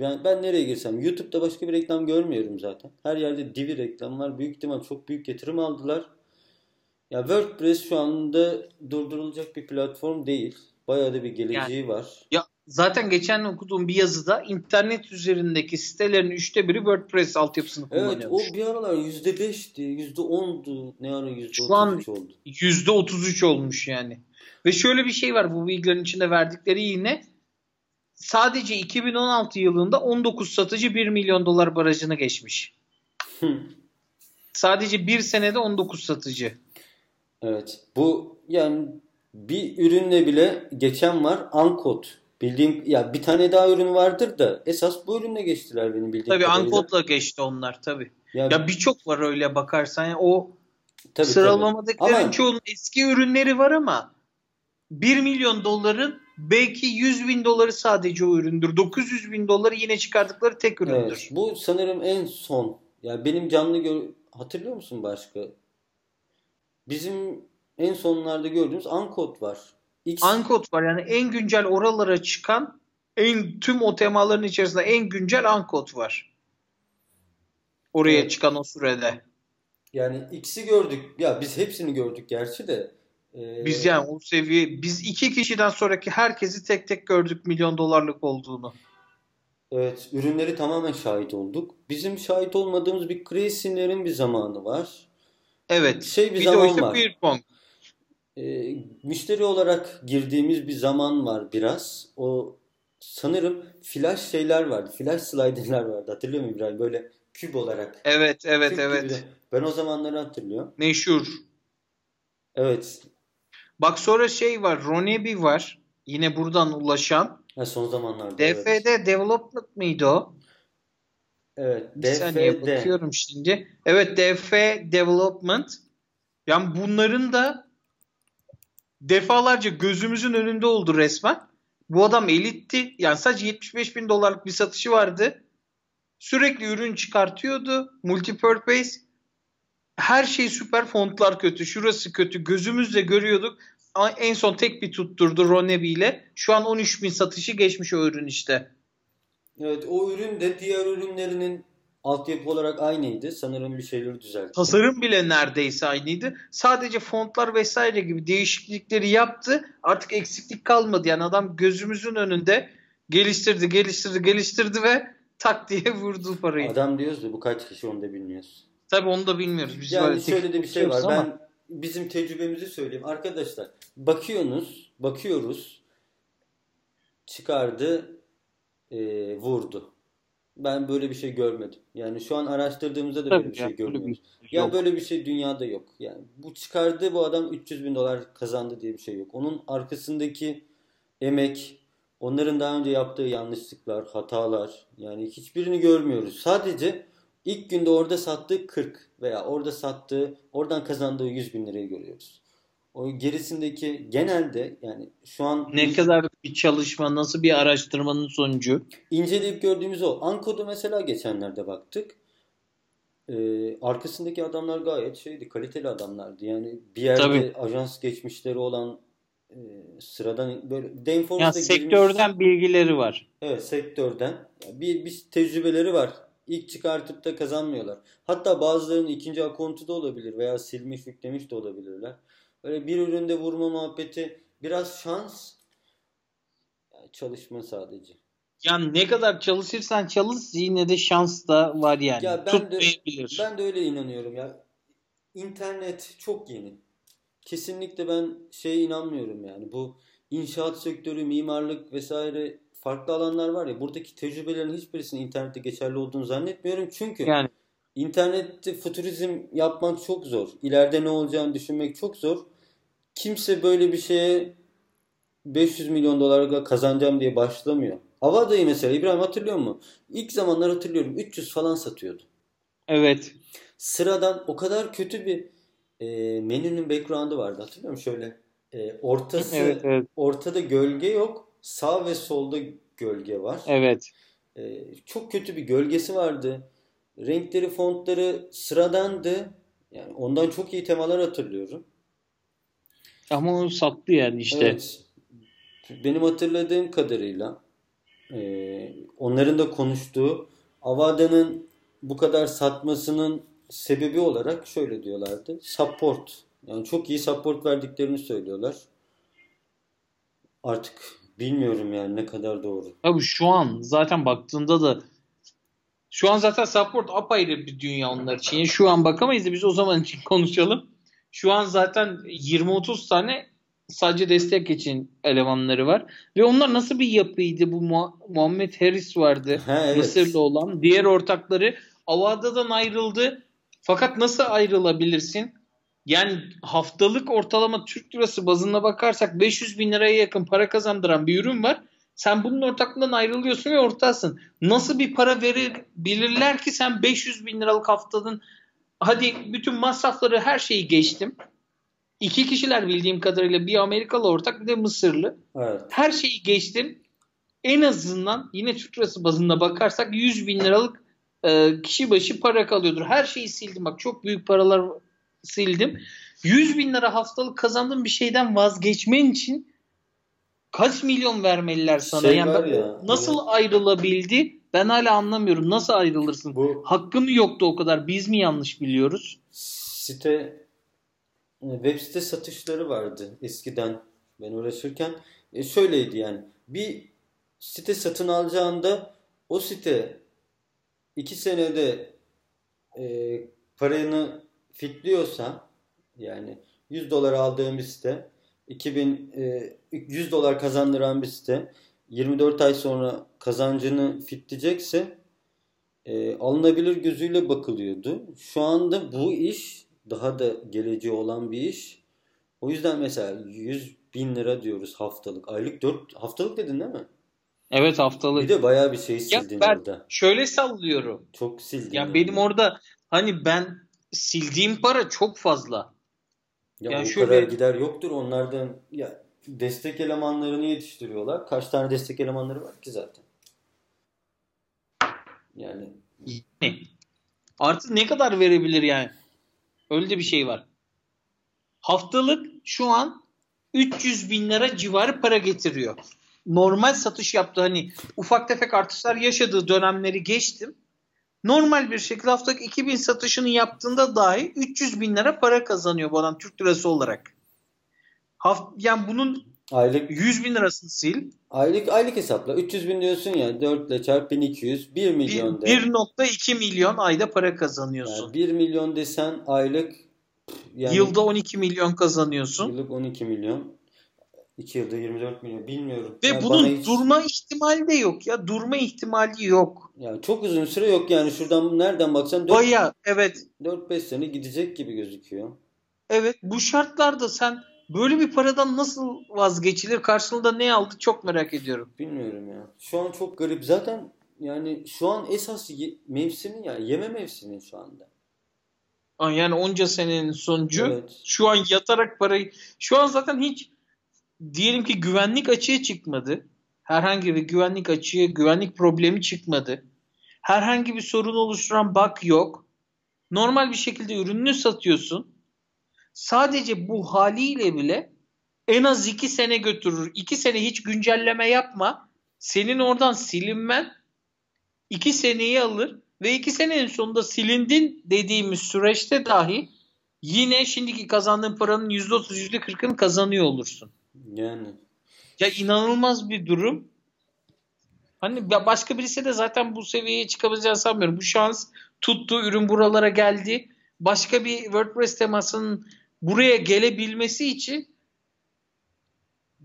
Ben, ben nereye girsem YouTube'da başka bir reklam görmüyorum zaten. Her yerde Divi reklamı var. Büyük ihtimal çok büyük yatırım aldılar. Ya WordPress şu anda durdurulacak bir platform değil. Bayağı da bir geleceği yani, var. Ya zaten geçen okuduğum bir yazıda internet üzerindeki sitelerin üçte biri WordPress altyapısını kullanıyormuş. Evet o bir aralar yüzde beşti, yüzde ondu. Ne ara yüzde otuz oldu. Yüzde otuz üç olmuş yani. Ve şöyle bir şey var bu bilgilerin içinde verdikleri yine sadece 2016 yılında 19 satıcı 1 milyon dolar barajını geçmiş. sadece bir senede 19 satıcı. Evet. Bu yani bir ürünle bile geçen var Ankot. Bildiğim ya bir tane daha ürün vardır da esas bu ürünle geçtiler benim bildiğim Tabii kadarıyla. Geçti onlar tabii. Ya, ya birçok var öyle bakarsan. Yani o tabii, sıralamadakilerin ama, çoğunun eski ürünleri var ama 1 milyon doların belki 100 bin doları sadece o üründür. 900 bin doları yine çıkardıkları tek üründür. Evet, bu sanırım en son. Ya benim canlı gör hatırlıyor musun başka? Bizim en sonlarda gördüğümüz Ankot var. X... Ankot var yani en güncel oralara çıkan en tüm o temaların içerisinde en güncel Ankot var. Oraya evet. çıkan o sürede. Yani X'i gördük. Ya biz hepsini gördük gerçi de. Ee... Biz yani o seviye biz iki kişiden sonraki herkesi tek tek gördük milyon dolarlık olduğunu. Evet, ürünleri tamamen şahit olduk. Bizim şahit olmadığımız bir Crazy'lerin bir zamanı var. Evet. Şey bir, bir zaman de var. Beer pong e, müşteri olarak girdiğimiz bir zaman var biraz. O sanırım flash şeyler vardı. Flash slider'lar vardı. Hatırlıyor musun İbrahim? Böyle küp olarak. Evet, evet, küp evet. Ben o zamanları hatırlıyorum. Meşhur. Evet. Bak sonra şey var. Ronebi var. Yine buradan ulaşan. Ha, son zamanlarda. DFD evet. Development mıydı o? Evet. Bir DFD. saniye bakıyorum şimdi. Evet DF Development. Yani bunların da defalarca gözümüzün önünde oldu resmen. Bu adam elitti. Yani sadece 75 bin dolarlık bir satışı vardı. Sürekli ürün çıkartıyordu. Multipurpose. Her şey süper. Fontlar kötü. Şurası kötü. Gözümüzle görüyorduk. Ama en son tek bir tutturdu Ronebi ile. Şu an 13 bin satışı geçmiş o ürün işte. Evet o ürün de diğer ürünlerinin altyapı olarak aynıydı. Sanırım bir şeyleri düzeltti. Tasarım bile neredeyse aynıydı. Sadece fontlar vesaire gibi değişiklikleri yaptı. Artık eksiklik kalmadı. Yani adam gözümüzün önünde geliştirdi, geliştirdi, geliştirdi ve tak diye vurdu parayı. Adam diyoruz da bu kaç kişi onu da bilmiyoruz. Tabii onu da bilmiyoruz. Biz yani şöyle de bir şey var. Ama... Ben bizim tecrübemizi söyleyeyim. Arkadaşlar bakıyorsunuz, bakıyoruz. Çıkardı, e, vurdu ben böyle bir şey görmedim. Yani şu an araştırdığımızda da Tabii böyle bir şey görmüyoruz. Ya yani böyle bir şey dünyada yok. Yani bu çıkardı bu adam 300 bin dolar kazandı diye bir şey yok. Onun arkasındaki emek, onların daha önce yaptığı yanlışlıklar, hatalar yani hiçbirini görmüyoruz. Sadece ilk günde orada sattığı 40 veya orada sattığı, oradan kazandığı 100 bin lirayı görüyoruz. O gerisindeki genelde yani şu an ne biz, kadar bir çalışma, nasıl bir araştırmanın sonucu? İnceleyip gördüğümüz o. Ankodu mesela geçenlerde baktık. Ee, arkasındaki adamlar gayet şeydi, kaliteli adamlardı. Yani bir yerde Tabii. ajans geçmişleri olan e, sıradan böyle yani sektörden girmiş, bilgileri var. Evet, sektörden. Bir, bir tecrübeleri var. İlk çıkartıp da kazanmıyorlar. Hatta bazılarının ikinci akontu da olabilir veya silmiş, yüklemiş de olabilirler. Öyle bir üründe vurma muhabbeti biraz şans yani çalışma sadece. Yani ne kadar çalışırsan çalış yine de şans da var yani. Ya ben de, ben de öyle inanıyorum ya. İnternet çok yeni. Kesinlikle ben şeye inanmıyorum yani. Bu inşaat sektörü, mimarlık vesaire farklı alanlar var ya. Buradaki tecrübelerin hiçbirisinin internette geçerli olduğunu zannetmiyorum. Çünkü yani İnternette futurizm yapmak çok zor. İleride ne olacağını düşünmek çok zor. Kimse böyle bir şeye 500 milyon dolar kazanacağım diye başlamıyor. Avada'yı mesela İbrahim hatırlıyor mu? İlk zamanlar hatırlıyorum 300 falan satıyordu. Evet. Sıradan o kadar kötü bir e, menünün background'ı vardı hatırlıyor musun? Şöyle e, ortası evet, evet. ortada gölge yok. Sağ ve solda gölge var. Evet. E, çok kötü bir gölgesi vardı. Renkleri, fontları sıradandı. Yani ondan çok iyi temalar hatırlıyorum. Ama onu sattı yani işte. Evet. Benim hatırladığım kadarıyla e, onların da konuştuğu Avada'nın bu kadar satmasının sebebi olarak şöyle diyorlardı. Support. Yani çok iyi support verdiklerini söylüyorlar. Artık bilmiyorum yani ne kadar doğru. Abi şu an zaten baktığında da şu an zaten support apayrı bir dünya onlar için. Yani şu an bakamayız da biz o zaman için konuşalım. Şu an zaten 20-30 tane sadece destek için elemanları var. Ve onlar nasıl bir yapıydı? Bu Muhammed Harris vardı. Ha, evet. Mısırlı olan. Diğer ortakları Avada'dan ayrıldı. Fakat nasıl ayrılabilirsin? Yani haftalık ortalama Türk lirası bazında bakarsak 500 bin liraya yakın para kazandıran bir ürün var. Sen bunun ortaklığından ayrılıyorsun ve ortasın. Nasıl bir para verebilirler ki sen 500 bin liralık haftanın hadi bütün masrafları her şeyi geçtim. İki kişiler bildiğim kadarıyla bir Amerikalı ortak bir de Mısırlı. Evet. Her şeyi geçtim. En azından yine Türk lirası bazında bakarsak 100 bin liralık e, kişi başı para kalıyordur. Her şeyi sildim bak çok büyük paralar sildim. 100 bin lira haftalık kazandığın bir şeyden vazgeçmen için kaç milyon vermeliler sana? Şey yani ya, nasıl evet. ayrılabildi? Ben hala anlamıyorum. Nasıl ayrılırsın? Bu Hakkı mı yoktu o kadar? Biz mi yanlış biliyoruz? site web site satışları vardı eskiden ben uğraşırken. E şöyleydi yani. Bir site satın alacağında o site iki senede e, parayını fitliyorsa yani 100 dolar aldığım bir site 2000 e, 100 dolar kazandıran bir site 24 ay sonra kazancını fitleyecekse e, alınabilir gözüyle bakılıyordu. Şu anda bu iş daha da geleceği olan bir iş. O yüzden mesela 100 bin lira diyoruz haftalık. Aylık 4 haftalık dedin değil mi? Evet haftalık. Bir de bayağı bir şey Ya sildin ben orada. şöyle sallıyorum. Çok sildin. Ya yani. benim orada hani ben sildiğim para çok fazla. Ya yani o şöyle- kadar gider yoktur. Onlardan ya destek elemanlarını yetiştiriyorlar. Kaç tane destek elemanları var ki zaten. Yani? Artı ne kadar verebilir yani? Öyle de bir şey var. Haftalık şu an 300 bin lira civarı para getiriyor. Normal satış yaptı hani ufak tefek artışlar yaşadığı dönemleri geçtim. Normal bir şekilde haftalık 2000 satışını yaptığında dahi 300 bin lira para kazanıyor bu adam Türk lirası olarak. Haft yani bunun aylık 100 bin lirasını sil. aylık aylık hesapla 300 bin diyorsun ya 4 ile çarp 1200 1 Bir- milyon de. 1.2 milyon ayda para kazanıyorsun. Yani 1 milyon desen aylık yani Yılda 12 milyon kazanıyorsun. yıllık 12 milyon. 2 yılda 24 milyon bilmiyorum. Ve Yani bunun hiç- durma ihtimali de yok ya. Durma ihtimali yok. yani çok uzun süre yok yani şuradan nereden baksan 4 Baya evet 4-5 sene gidecek gibi gözüküyor. evet bu şartlarda sen böyle bir paradan nasıl vazgeçilir? Karşılığında ne aldı çok merak ediyorum. Bilmiyorum ya. Şu an çok garip. Zaten yani şu an esas ye- mevsimi ya yeme mevsimi şu anda. Yani onca senenin sonucu Evet. şu an yatarak parayı şu an zaten hiç diyelim ki güvenlik açığı çıkmadı. Herhangi bir güvenlik açığı, güvenlik problemi çıkmadı. Herhangi bir sorun oluşturan bug yok. Normal bir şekilde ürününü satıyorsun. Sadece bu haliyle bile en az 2 sene götürür. 2 sene hiç güncelleme yapma. Senin oradan silinmen 2 seneyi alır ve 2 senenin sonunda silindin dediğimiz süreçte dahi yine şimdiki kazandığın paranın %30 %40'ını kazanıyor olursun. Yani Ya inanılmaz bir durum. Hani başka birisi de zaten bu seviyeye çıkabileceğini sanmıyorum. Bu şans tuttu, ürün buralara geldi. Başka bir WordPress temasının buraya gelebilmesi için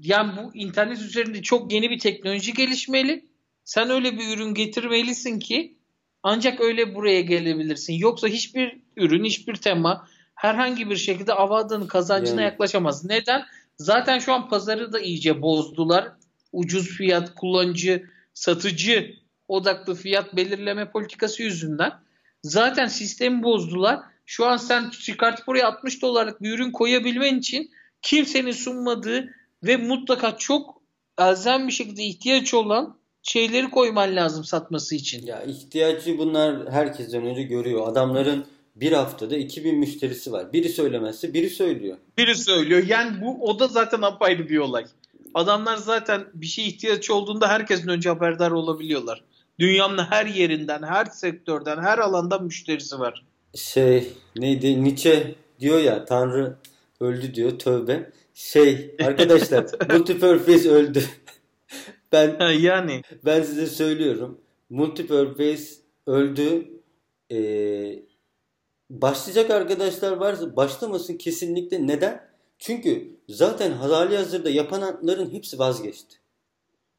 yani bu internet üzerinde çok yeni bir teknoloji gelişmeli. Sen öyle bir ürün getirmelisin ki ancak öyle buraya gelebilirsin. Yoksa hiçbir ürün, hiçbir tema herhangi bir şekilde Avada'nın kazancına Yani. yaklaşamaz. Neden? Zaten şu an pazarı da iyice bozdular. Ucuz fiyat, kullanıcı, satıcı odaklı fiyat belirleme politikası yüzünden. Zaten sistemi bozdular. Şu an sen çıkartıp oraya 60 dolarlık bir ürün koyabilmen için kimsenin sunmadığı ve mutlaka çok elzem bir şekilde ihtiyaç olan şeyleri koyman lazım satması için. ya ihtiyacı bunlar herkesten önce görüyor. Adamların bir haftada 2000 müşterisi var. Biri söylemezse biri söylüyor. Biri söylüyor. Yani bu o da zaten apayrı bir olay. adamlar zaten bir şey ihtiyaç olduğunda herkesin önce haberdar olabiliyorlar. Dünyanın her yerinden, her sektörden, her alanda müşterisi var. Şey neydi Nietzsche diyor ya Tanrı öldü diyor tövbe. Şey arkadaşlar Multipurpose öldü. ben yani ben size söylüyorum. Multipurpose öldü. Ee, başlayacak arkadaşlar varsa başlamasın kesinlikle. Neden? Çünkü zaten hali hazırda yapanların hepsi vazgeçti.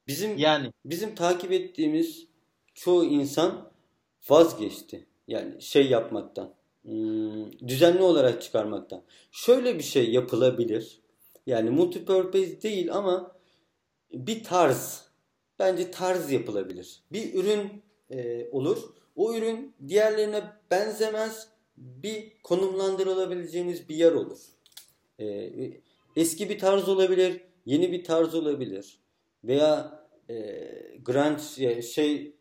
Bizim yani bizim takip ettiğimiz çoğu insan vazgeçti. Yani şey yapmaktan. Hmm, düzenli olarak çıkarmaktan. Şöyle bir şey yapılabilir. Yani multipurpose değil ama bir tarz. Bence tarz yapılabilir. Bir ürün e, olur. O ürün diğerlerine benzemez. Bir konumlandırılabileceğiniz bir yer olur. E, eski bir tarz olabilir. Yeni bir tarz olabilir. Veya e, grunge şey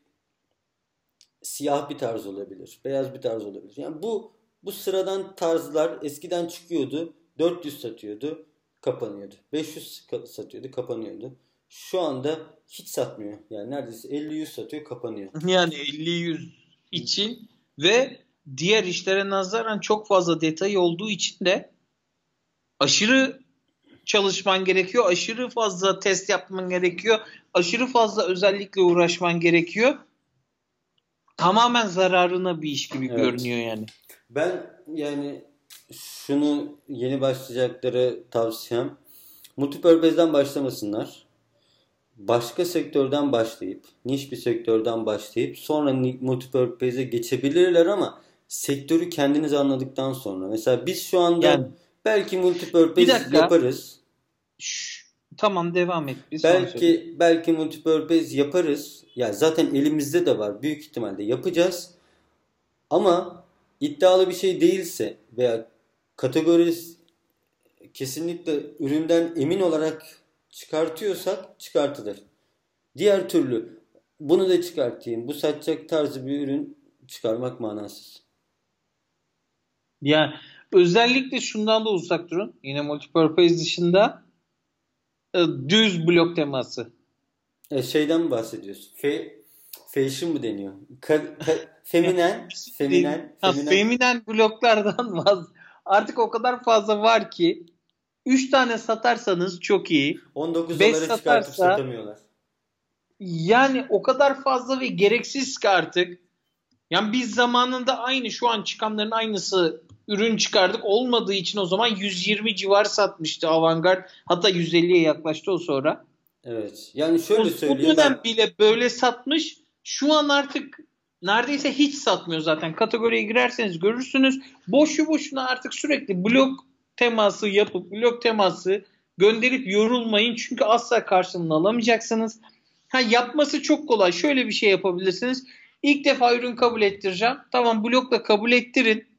siyah bir tarz olabilir. Beyaz bir tarz olabilir. Yani bu bu sıradan tarzlar eskiden çıkıyordu. 400 satıyordu, kapanıyordu. 500 satıyordu, kapanıyordu. Şu anda hiç satmıyor. Yani neredeyse 50-100 satıyor, kapanıyor. Yani 50-100 için ve diğer işlere nazaran çok fazla detay olduğu için de aşırı çalışman gerekiyor. Aşırı fazla test yapman gerekiyor. Aşırı fazla özellikle uğraşman gerekiyor. Tamamen zararına bir iş gibi evet. görünüyor yani. Ben yani şunu yeni başlayacakları tavsiyem multipurpose'den başlamasınlar. Başka sektörden başlayıp, niş bir sektörden başlayıp sonra multipurpose'e geçebilirler ama sektörü kendiniz anladıktan sonra. Mesela biz şu anda yani, belki multipurpose yaparız. Şş, tamam devam et. Bir belki belki multipurpose yaparız. Ya yani zaten elimizde de var. Büyük ihtimalle yapacağız. Ama iddialı bir şey değilse veya kategorisi kesinlikle üründen emin olarak çıkartıyorsak çıkartılır. Diğer türlü bunu da çıkartayım. Bu satacak tarzı bir ürün çıkarmak manasız. Ya özellikle şundan da uzak durun. Yine multipurpose dışında e, düz blok teması. E, şeyden mi bahsediyorsun? Fe, fashion mı deniyor? Ka, ka, feminen, feminen, ha, feminen. feminen bloklardan vaz. Artık o kadar fazla var ki 3 tane satarsanız çok iyi. 19 dolara satarsa, çıkartıp satamıyorlar. Yani o kadar fazla ve gereksiz ki artık. Yani biz zamanında aynı şu an çıkanların aynısı ürün çıkardık. Olmadığı için o zaman 120 civar satmıştı Avantgard. Hatta 150'ye yaklaştı o sonra. Evet. Yani şöyle o, söyleyeyim. O dönem bile böyle satmış. Şu an artık neredeyse hiç satmıyor zaten. Kategoriye girerseniz görürsünüz. Boşu boşuna artık sürekli blok teması yapıp blok teması gönderip yorulmayın. Çünkü asla karşılığını alamayacaksınız. Ha yapması çok kolay. Şöyle bir şey yapabilirsiniz. İlk defa ürün kabul ettireceğim. Tamam blokla kabul ettirin.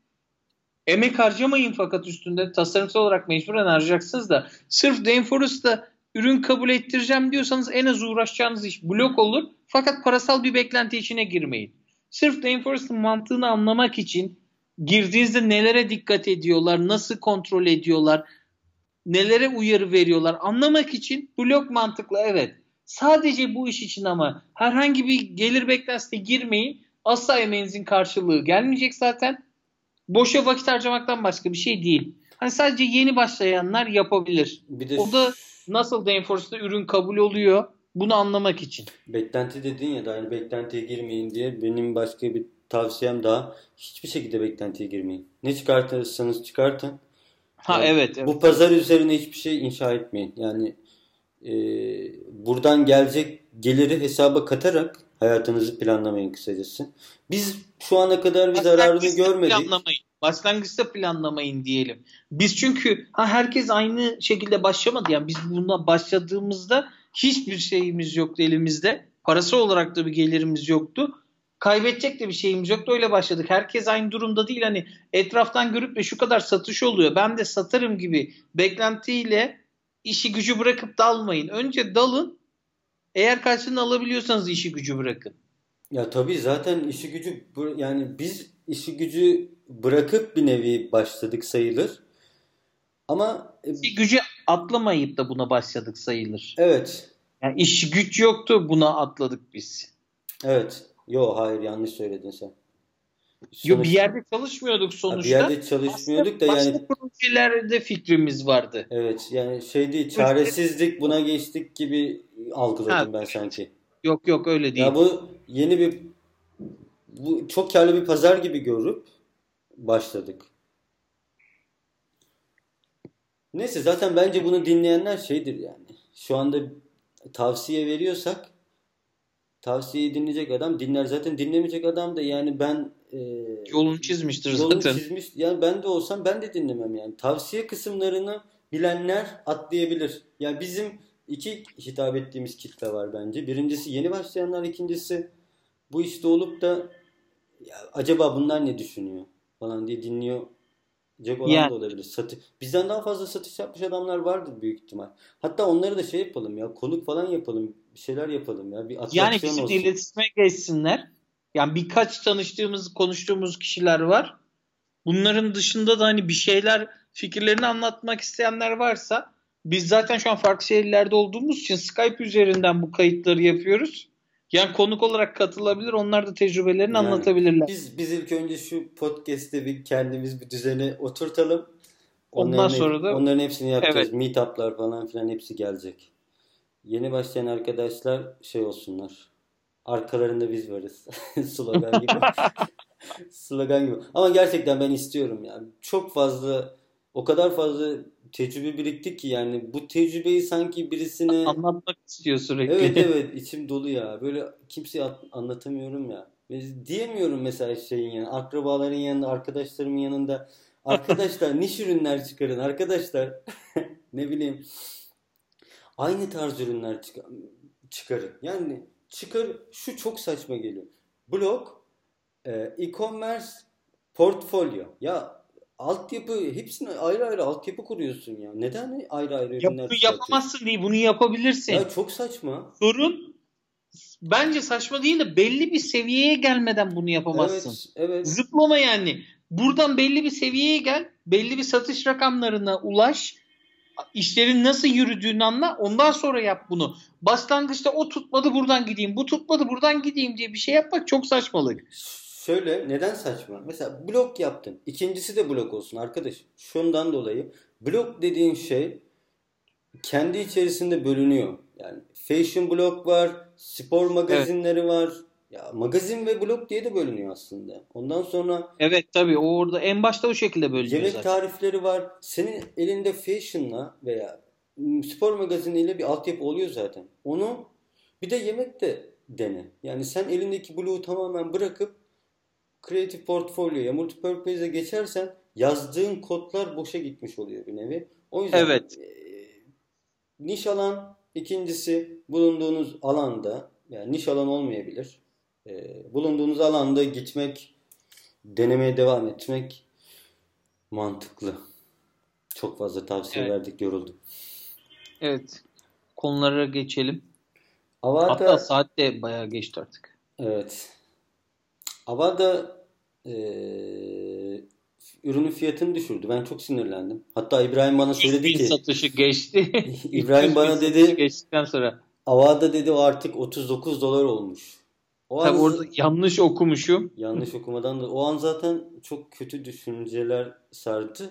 Emek harcamayın fakat üstünde tasarımsal olarak mecburen harcayacaksınız da sırf Dainforest'ta ürün kabul ettireceğim diyorsanız en az uğraşacağınız iş blok olur. Fakat parasal bir beklenti içine girmeyin. Sırf Rainforest'ın mantığını anlamak için girdiğinizde nelere dikkat ediyorlar, nasıl kontrol ediyorlar, nelere uyarı veriyorlar anlamak için blok mantıklı evet. Sadece bu iş için ama herhangi bir gelir beklentisine girmeyin. Asla emeğinizin karşılığı gelmeyecek zaten. Boşa vakit harcamaktan başka bir şey değil. Hani sadece yeni başlayanlar yapabilir. Bir de o da nasıl Danforce'da ürün kabul oluyor bunu anlamak için. Beklenti dedin ya da hani beklentiye girmeyin diye benim başka bir tavsiyem daha hiçbir şekilde beklentiye girmeyin. Ne çıkartırsanız çıkartın. Ha yani evet, evet. Bu pazar üzerine hiçbir şey inşa etmeyin. Yani e, buradan gelecek geliri hesaba katarak hayatınızı planlamayın kısacası. Biz şu ana kadar bir zararını görmedik. Planlamayın. Başlangıçta planlamayın diyelim. Biz çünkü ha herkes aynı şekilde başlamadı. Yani biz buna başladığımızda hiçbir şeyimiz yoktu elimizde. Parası olarak da bir gelirimiz yoktu. Kaybedecek de bir şeyimiz yoktu. Öyle başladık. Herkes aynı durumda değil. Hani etraftan görüp de şu kadar satış oluyor. Ben de satarım gibi beklentiyle işi gücü bırakıp dalmayın. Önce dalın. Eğer karşılığını alabiliyorsanız işi gücü bırakın. Ya tabii zaten işi gücü yani biz işi gücü bırakıp bir nevi başladık sayılır. Ama e, Bir gücü atlamayıp da buna başladık sayılır. evet. Yani iş güç yoktu buna atladık biz. Evet. Yo hayır yanlış söyledin sen. Yo, Sonuç- bir yerde çalışmıyorduk Ha, sonuçta. bir yerde çalışmıyorduk da Başka yani projelerde fikrimiz vardı. evet yani şey değil çaresizlik buna geçtik gibi algıladım ben sanki. Yok yok öyle değil. Ya bu yeni bir bu çok karlı bir pazar gibi görüp başladık. Neyse zaten bence bunu dinleyenler şeydir yani. Şu anda tavsiye veriyorsak tavsiyeyi dinleyecek adam dinler. Zaten dinlemeyecek adam da yani ben e, Yolunu çizmiştir yolunu zaten. çizmiş. Yani ben de olsam ben de dinlemem yani. Tavsiye kısımlarını bilenler atlayabilir. Yani bizim iki hitap ettiğimiz kitle var bence. Birincisi yeni başlayanlar, ikincisi bu işte olup da ya acaba bunlar ne düşünüyor falan diye dinliyor. olan Yani. da olabilir. Satı Bizden daha fazla satış yapmış adamlar vardır büyük ihtimal. Hatta onları da şey yapalım ya. Konuk falan yapalım. Bir şeyler yapalım ya. Bir Yani bizim olsun. iletişime geçsinler. Yani birkaç tanıştığımız, konuştuğumuz kişiler var. Bunların dışında da hani bir şeyler, fikirlerini anlatmak isteyenler varsa biz zaten şu an farklı şehirlerde olduğumuz için Skype üzerinden bu kayıtları yapıyoruz. Yani konuk olarak katılabilir. Onlar da tecrübelerini Yani anlatabilirler. Biz biz ilk önce şu podcast'te bir kendimiz bir düzene oturtalım. Ondan sonra da- onların hepsini yapacağız. Evet. Meetup'lar falan filan hepsi gelecek. Yeni başlayan arkadaşlar şey olsunlar. Arkalarında biz varız. Slogan gibi. Slogan gibi. Ama gerçekten ben istiyorum yani. Çok fazla o kadar fazla tecrübe birikti ki yani bu tecrübeyi sanki birisine Anlatmak istiyor sürekli. Evet evet içim dolu ya. Böyle kimseye at- anlatamıyorum ya. Ve Diyemiyorum mesela şeyin yani akrabaların yanında, arkadaşlarımın yanında. Arkadaşlar niş ürünler çıkarın arkadaşlar. ne bileyim. Aynı tarz ürünler çık- çıkarın. Yani çıkar şu çok saçma geliyor. Blog, e, e-commerce, portfolyo. Ya altyapı hepsine ayrı ayrı altyapı kuruyorsun ya. Neden ayrı ayrı Ya ürünler bunu yapamazsın değil, bunu yapabilirsin. Ya çok saçma. Sorun bence saçma değil de belli bir seviyeye gelmeden bunu yapamazsın. Evet, evet. Zıplama yani. Buradan belli bir seviyeye gel. Belli bir satış rakamlarına ulaş. işlerin nasıl yürüdüğünü anla. Ondan sonra yap bunu. Başlangıçta o tutmadı buradan gideyim. Bu tutmadı buradan gideyim diye bir şey yapmak çok saçmalık. Şöyle neden saçma? Mesela blok yaptın. İkincisi de blok olsun arkadaş. Şundan dolayı blok dediğin şey kendi içerisinde bölünüyor. Yani fashion blog var, spor magazinleri var. Ya magazin ve blog diye de bölünüyor aslında. Ondan sonra Evet tabii o orada en başta o şekilde bölünüyor yemek zaten. tarifleri var. Senin elinde fashion'la veya spor magaziniyle bir altyapı oluyor zaten. Onu bir de yemek de dene. Yani sen elindeki bloğu tamamen bırakıp Creative Portfolio'ya, Multipurpose'e geçersen yazdığın kodlar boşa gitmiş oluyor bir nevi. O yüzden Evet. e, niş alan ikincisi bulunduğunuz alanda yani niş alan olmayabilir. E, bulunduğunuz alanda gitmek, denemeye devam etmek mantıklı. Çok fazla tavsiye Evet. verdik, yoruldum. Evet. Konulara geçelim. Avada Hatta saat de bayağı geçti artık. Evet. Avada ürünün fiyatını düşürdü. Ben çok sinirlendim. Hatta İbrahim bana söyledi ki satışı geçti. İbrahim bana dedi- Geçtikten sonra. Avada dedi o artık 39 dolar olmuş. O Tabii an orada yanlış okumuşum. yanlış okumadan da o an zaten çok kötü düşünceler sardı.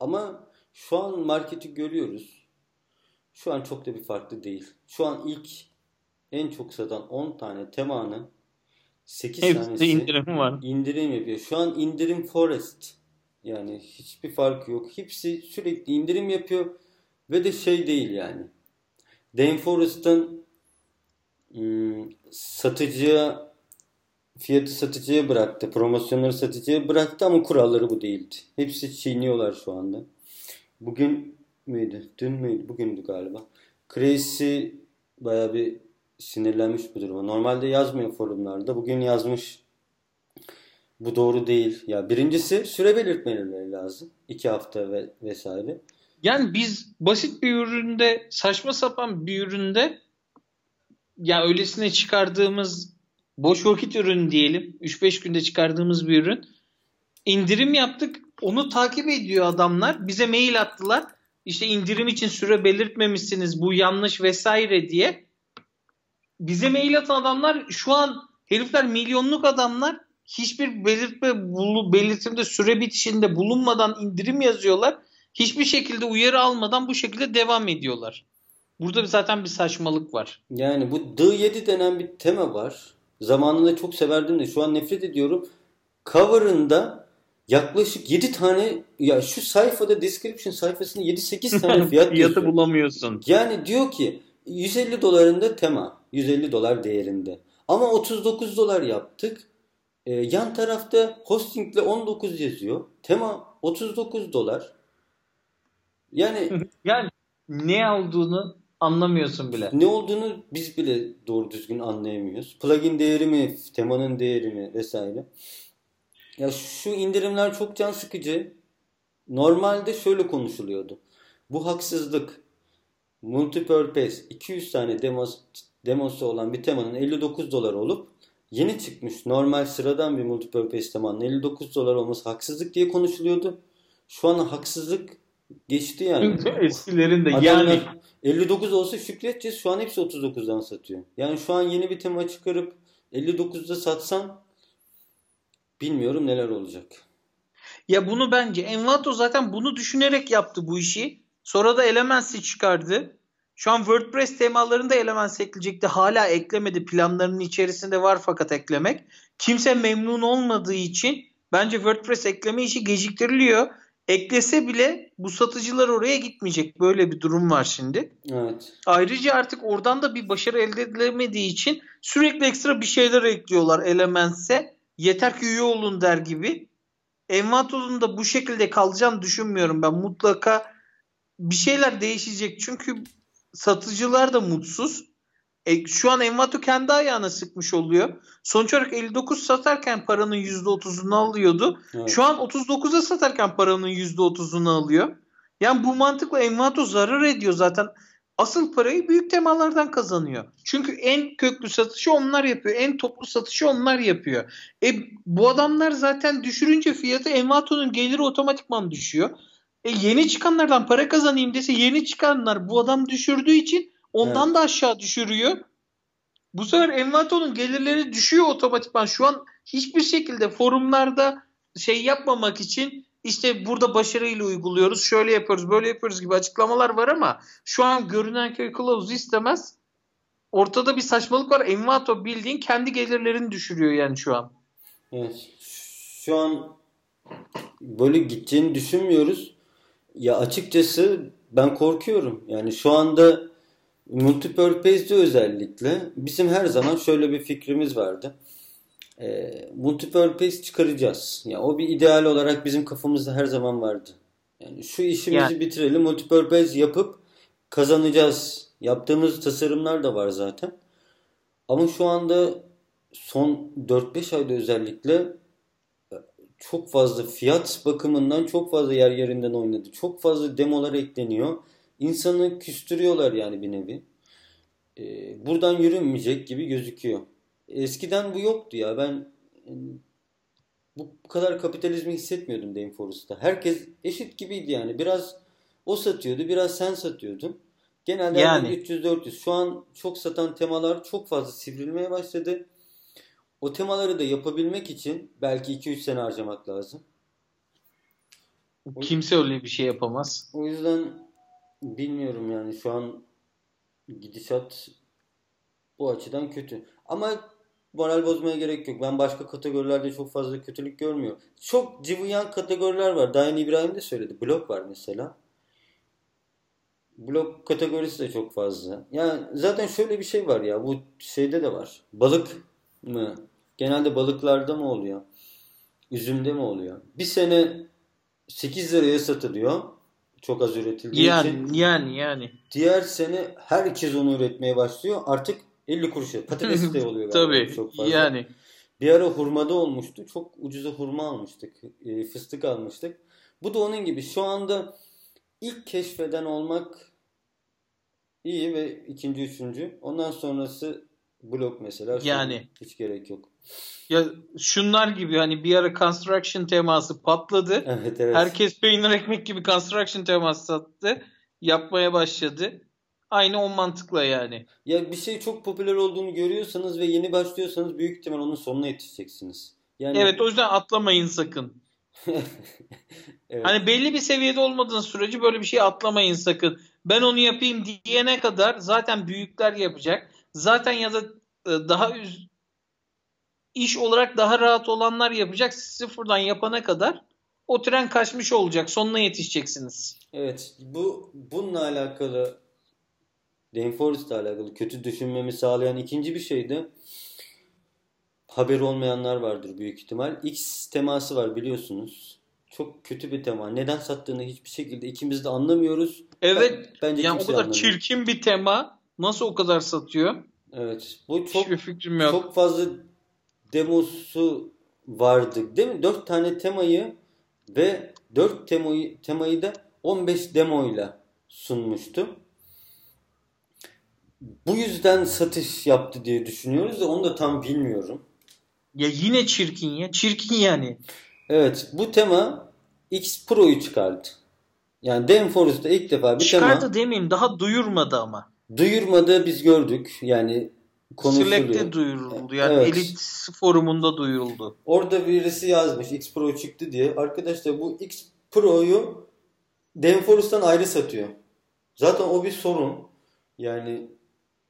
Ama şu an marketi görüyoruz. Şu an çok da bir farklı değil. Şu an ilk en çok satan 10 tane temanın 8 Hepsinde tanesi indirim var. indirim yapıyor. Şu an indirim Forest. Yani hiçbir farkı yok. Hepsi sürekli indirim yapıyor ve de şey değil yani. Dame Forest'ın ım, satıcıya fiyatı satıcıya bıraktı. Promosyonları satıcıya bıraktı ama kuralları bu değildi. Hepsi çiğniyorlar şu anda. Bugün müydü? Dün müydü? Bugündü galiba. Crazy baya bir sinirlenmiş bu duruma. Normalde yazmıyor forumlarda. Bugün yazmış. Bu doğru değil. Ya birincisi süre belirtmeleri lazım. İki hafta ve vesaire. Yani biz basit bir üründe saçma sapan bir üründe ya öylesine çıkardığımız boş vakit ürün diyelim 3-5 günde çıkardığımız bir ürün indirim yaptık onu takip ediyor adamlar. Bize mail attılar. İşte indirim için süre belirtmemişsiniz bu yanlış vesaire diye. Bize mail atan adamlar şu an herifler milyonluk adamlar hiçbir belirtme bulu, belirtimde süre bitişinde bulunmadan indirim yazıyorlar. Hiçbir şekilde uyarı almadan bu şekilde devam ediyorlar. Burada zaten bir saçmalık var. Yani bu D7 denen bir tema var. Zamanında çok severdim de şu an nefret ediyorum. Cover'ında yaklaşık 7 tane ya şu sayfada description sayfasında 7-8 tane fiyat Fiyatı bulamıyorsun. Yani diyor ki 150 dolarında tema. 150 dolar değerinde. Ama 39 dolar yaptık. Ee, yan tarafta hostingle 19 yazıyor. Tema 39 dolar. Yani yani ne olduğunu anlamıyorsun bile. Ne olduğunu biz bile doğru düzgün anlayamıyoruz. Plugin değeri mi, temanın değeri mi vesaire. Ya şu indirimler çok can sıkıcı. Normalde şöyle konuşuluyordu. Bu haksızlık. Multipurpose 200 tane demos, demosu olan bir temanın 59 dolar olup yeni çıkmış normal sıradan bir multipurpose temanın 59 dolar olması haksızlık diye konuşuluyordu. Şu an haksızlık geçti yani. Eskilerin de yani 59 olsa şükredeceğiz. Şu an hepsi 39'dan satıyor. Yani şu an yeni bir tema çıkarıp 59'da satsan bilmiyorum neler olacak. Ya bunu bence Envato zaten bunu düşünerek yaptı bu işi. Sonra da Elements'i çıkardı. Şu an WordPress temalarında Elements ekleyecekti. Hala eklemedi. Planlarının içerisinde var fakat eklemek. Kimse memnun olmadığı için bence WordPress ekleme işi geciktiriliyor. Eklese bile bu satıcılar oraya gitmeyecek. Böyle bir durum var şimdi. Evet. Ayrıca artık oradan da bir başarı elde edilemediği için sürekli ekstra bir şeyler ekliyorlar Elements'e. Yeter ki üye olun der gibi. Envato'nun da bu şekilde kalacağını düşünmüyorum ben. Mutlaka bir şeyler değişecek. Çünkü satıcılar da mutsuz. E, şu an Envato kendi ayağına sıkmış oluyor. Sonuç olarak 59 satarken paranın %30'unu alıyordu. Evet. Şu an 39'a satarken paranın %30'unu alıyor. Yani bu mantıkla Envato zarar ediyor zaten. Asıl parayı büyük temalardan kazanıyor. Çünkü en köklü satışı onlar yapıyor. En toplu satışı onlar yapıyor. E bu adamlar zaten düşürünce fiyatı Envato'nun geliri otomatikman düşüyor. E yeni çıkanlardan para kazanayım dese yeni çıkanlar bu adam düşürdüğü için ondan Evet. da aşağı düşürüyor. Bu sefer Envato'nun gelirleri düşüyor otomatikman. Şu an hiçbir şekilde forumlarda şey yapmamak için işte burada başarıyla uyguluyoruz, şöyle yapıyoruz, böyle yapıyoruz gibi açıklamalar var ama şu an görünen köy kılavuzu istemez. Ortada bir saçmalık var. Envato bildiğin kendi gelirlerini düşürüyor yani şu an. Evet. Şu an böyle gideceğini düşünmüyoruz. Ya açıkçası ben korkuyorum. Yani şu anda multipurpose'de özellikle bizim her zaman şöyle bir fikrimiz vardı. E, multipurpose çıkaracağız. Ya o bir ideal olarak bizim kafamızda her zaman vardı. Yani şu işimizi Yani. bitirelim, multipurpose yapıp kazanacağız. Yaptığımız tasarımlar da var zaten. Ama şu anda son 4-5 ayda özellikle çok fazla fiyat bakımından çok fazla yer yerinden oynadı. Çok fazla demolar ekleniyor. İnsanı küstürüyorlar yani bir nevi. Ee, buradan yürünmeyecek gibi gözüküyor. Eskiden bu yoktu ya. Ben e, bu kadar kapitalizmi hissetmiyordum Dame Forest'ta. Herkes eşit gibiydi yani. Biraz o satıyordu, biraz sen satıyordun. Genelde yani. 300-400. Şu an çok satan temalar çok fazla sivrilmeye başladı. O temaları da yapabilmek için belki 2-3 sene harcamak lazım. Kimse öyle bir şey yapamaz. O yüzden bilmiyorum yani şu an gidişat bu açıdan kötü. Ama moral bozmaya gerek yok. Ben başka kategorilerde çok fazla kötülük görmüyorum. Çok cıvıyan kategoriler var. Dayan İbrahim de söyledi. Blok var mesela. Blok kategorisi de çok fazla. Yani zaten şöyle bir şey var ya. Bu şeyde de var. Balık mı? Genelde balıklarda mı oluyor? Üzümde mi oluyor? Bir sene 8 liraya satılıyor. Çok az üretildiği Yani için. yani yani. Diğer sene herkes onu üretmeye başlıyor. Artık 50 kuruşa. Patates de oluyor Tabii çok fazla. yani. Bir ara hurmada olmuştu. Çok ucuza hurma almıştık. e, fıstık almıştık. Bu da onun gibi. Şu anda ilk keşfeden olmak iyi ve ikinci, üçüncü. Ondan sonrası Blok mesela. Yani. an Hiç gerek yok. Ya şunlar gibi hani bir ara construction teması patladı. Evet evet. Herkes peynir ekmek gibi construction teması sattı. Yapmaya başladı. Aynı o mantıkla yani. Ya bir şey çok popüler olduğunu görüyorsanız ve yeni başlıyorsanız büyük ihtimal onun sonuna yetişeceksiniz. Yani Evet o yüzden atlamayın sakın. evet. Hani belli bir seviyede olmadığın sürece böyle bir şey atlamayın sakın. Ben onu yapayım diyene kadar zaten büyükler yapacak. Zaten ya da e, daha üz- iş olarak daha rahat olanlar yapacak. Sıfırdan yapana kadar o tren kaçmış olacak. Sonuna yetişeceksiniz. Evet, bu bununla alakalı Rainforest'la alakalı kötü düşünmemi sağlayan ikinci bir şey de haberi olmayanlar vardır büyük ihtimal. X teması var biliyorsunuz. Çok kötü bir tema. Neden sattığını hiçbir şekilde ikimiz de anlamıyoruz. Evet. Ben- bence yani o kadar anlamıyor. çirkin bir tema nasıl o kadar satıyor? Evet. Bu çok Hiçbir fikrim yok. çok fazla demosu vardı. Değil mi? 4 tane temayı ve 4 temayı, temayı da 15 demoyla sunmuştu. Bu yüzden satış yaptı diye düşünüyoruz da onu da tam bilmiyorum. Ya yine çirkin ya. Çirkin yani. Evet bu tema X Pro'yu çıkardı. Yani Danfores'ta ilk defa bir Çıkardı tema demeyeyim daha duyurmadı ama. Duyurmadı biz gördük. Yani konuşuluyor. Select'te duyuruldu. Yani Evet. Elite forumunda duyuruldu. Orada birisi yazmış X Pro çıktı diye. Arkadaşlar bu X Pro'yu Danfores'tan ayrı satıyor. Zaten o bir sorun. Yani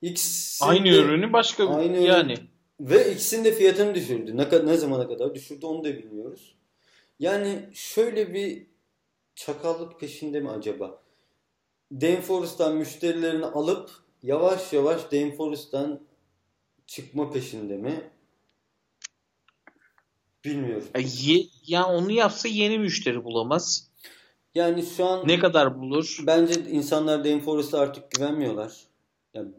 X Aynı ürünü başka Aynı yani. ürün. ve ikisinin de fiyatını düşürdü. Ne, kadar, ne zamana kadar düşürdü onu da bilmiyoruz. Yani şöyle bir çakallık peşinde mi acaba? Danfores'tan müşterilerini alıp yavaş yavaş Danfores'tan çıkma peşinde mi? Bilmiyorum. Ya, ye- ya onu yapsa yeni müşteri bulamaz. Yani şu an Ne kadar bulur? bence insanlar Danfores'a artık güvenmiyorlar. Yani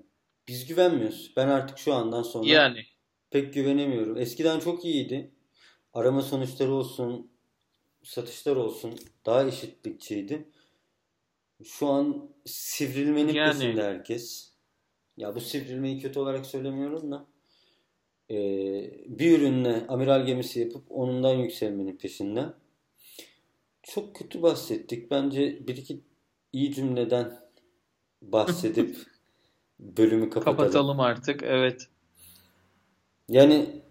biz güvenmiyoruz. Ben artık şu andan sonra Yani. pek güvenemiyorum. Eskiden çok iyiydi. Arama sonuçları olsun, satışlar olsun daha eşitlikçiydi. Şu an sivrilmenin Yani. peşinde herkes. Ya bu sivrilmeyi kötü olarak söylemiyorum da. Ee, bir ürünle amiral gemisi yapıp onundan yükselmenin peşinde. Çok kötü bahsettik. Bence bir iki iyi cümleden bahsedip bölümü kapatalım. Kapatalım artık. Evet. Yani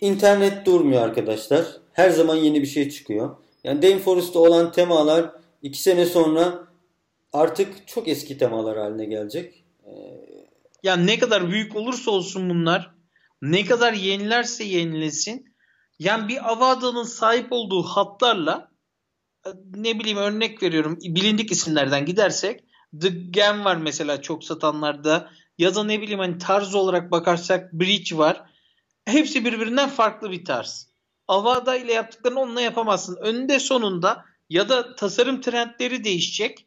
internet durmuyor arkadaşlar. Her zaman yeni bir şey çıkıyor. Yani Danfores'ta olan temalar iki sene sonra artık çok eski temalar haline gelecek. Ya ne kadar büyük olursa olsun bunlar, ne kadar yenilerse yenilesin, yani bir Avada'nın sahip olduğu hatlarla ne bileyim örnek veriyorum bilindik isimlerden gidersek The Gem var mesela çok satanlarda ya da ne bileyim hani tarz olarak bakarsak Bridge var. Hepsi birbirinden farklı bir tarz. Avada ile yaptıklarını onunla yapamazsın. Önünde sonunda ya da tasarım trendleri değişecek.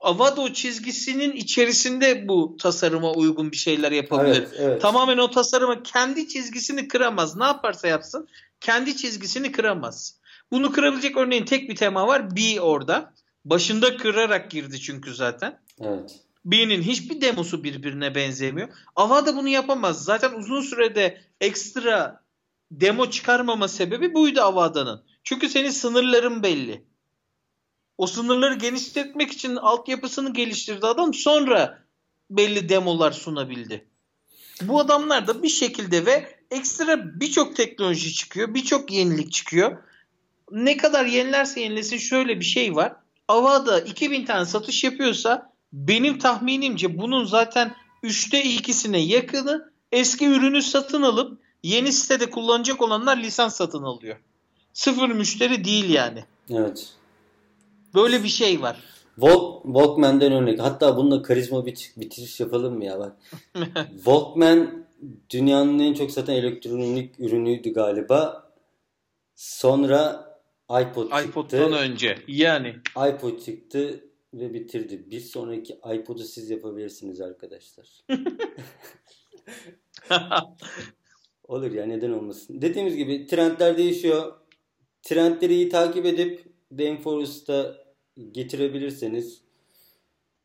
Avado çizgisinin içerisinde bu tasarıma uygun bir şeyler yapabilir. Evet, evet. Tamamen o tasarıma kendi çizgisini kıramaz. Ne yaparsa yapsın kendi çizgisini kıramaz. Bunu kırabilecek örneğin tek bir tema var. B orada. Başında kırarak girdi çünkü zaten. Evet. B'nin hiçbir demosu birbirine benzemiyor. Avada bunu yapamaz. Zaten uzun sürede ekstra demo çıkarmama sebebi buydu Avada'nın. Çünkü senin sınırların belli. O sınırları genişletmek için altyapısını geliştirdi adam. Sonra belli demolar sunabildi. Bu adamlar da bir şekilde ve ekstra birçok teknoloji çıkıyor. Birçok yenilik çıkıyor. Ne kadar yenilerse yenilesin şöyle bir şey var. Avada 2000 tane satış yapıyorsa benim tahminimce bunun zaten 3'te ikisine yakını eski ürünü satın alıp yeni sitede kullanacak olanlar lisans satın alıyor. Sıfır müşteri değil yani. Evet. Böyle bir şey var. Walk, Walkman'den örnek. Hatta bununla karizma bir bitiriş yapalım mı ya bak. Walkman dünyanın en çok satan elektronik ürünüydü galiba. Sonra iPod çıktı. iPod'dan önce. Yani. iPod çıktı ve bitirdi. Bir sonraki iPod'u siz yapabilirsiniz arkadaşlar. Olur ya neden olmasın. Dediğimiz gibi trendler değişiyor. Trendleri iyi takip edip Danfores'ta getirebilirseniz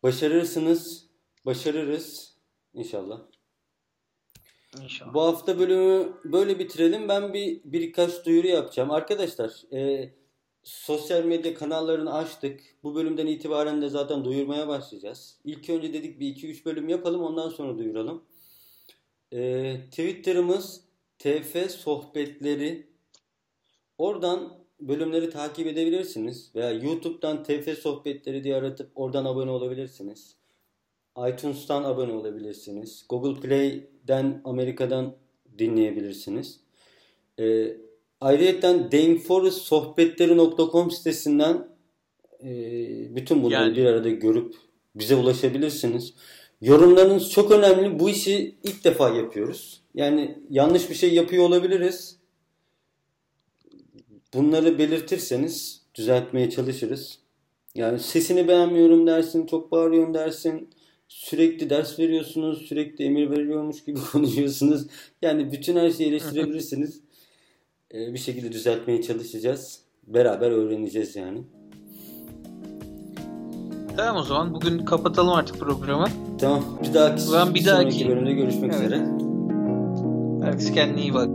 başarırsınız. Başarırız inşallah. İnşallah. Bu hafta bölümü böyle bitirelim. Ben bir birkaç duyuru yapacağım. Arkadaşlar e, sosyal medya kanallarını açtık. Bu bölümden itibaren de zaten duyurmaya başlayacağız. İlk önce dedik bir 2-3 bölüm yapalım ondan sonra duyuralım. E, Twitter'ımız TF Sohbetleri. Oradan bölümleri takip edebilirsiniz. Veya YouTube'dan TF Sohbetleri diye aratıp oradan abone olabilirsiniz. iTunes'tan abone olabilirsiniz. Google Play'den Amerika'dan dinleyebilirsiniz. Ee, ayrıca dameforestsohbetleri.com sitesinden e, bütün bunları Yani. bir arada görüp bize ulaşabilirsiniz. Yorumlarınız çok önemli. Bu işi ilk defa yapıyoruz. Yani yanlış bir şey yapıyor olabiliriz. Bunları belirtirseniz düzeltmeye çalışırız. Yani sesini beğenmiyorum dersin, çok bağırıyorsun dersin. Sürekli ders veriyorsunuz, sürekli emir veriyormuş gibi konuşuyorsunuz. Yani bütün her şeyi eleştirebilirsiniz. Ee, bir şekilde düzeltmeye çalışacağız. Beraber öğreneceğiz yani. Tamam o zaman bugün kapatalım artık programı. Tamam. Bir dahaki, bir sonraki dahaki- bölümde görüşmek Evet. üzere. Herkes kendine iyi bak.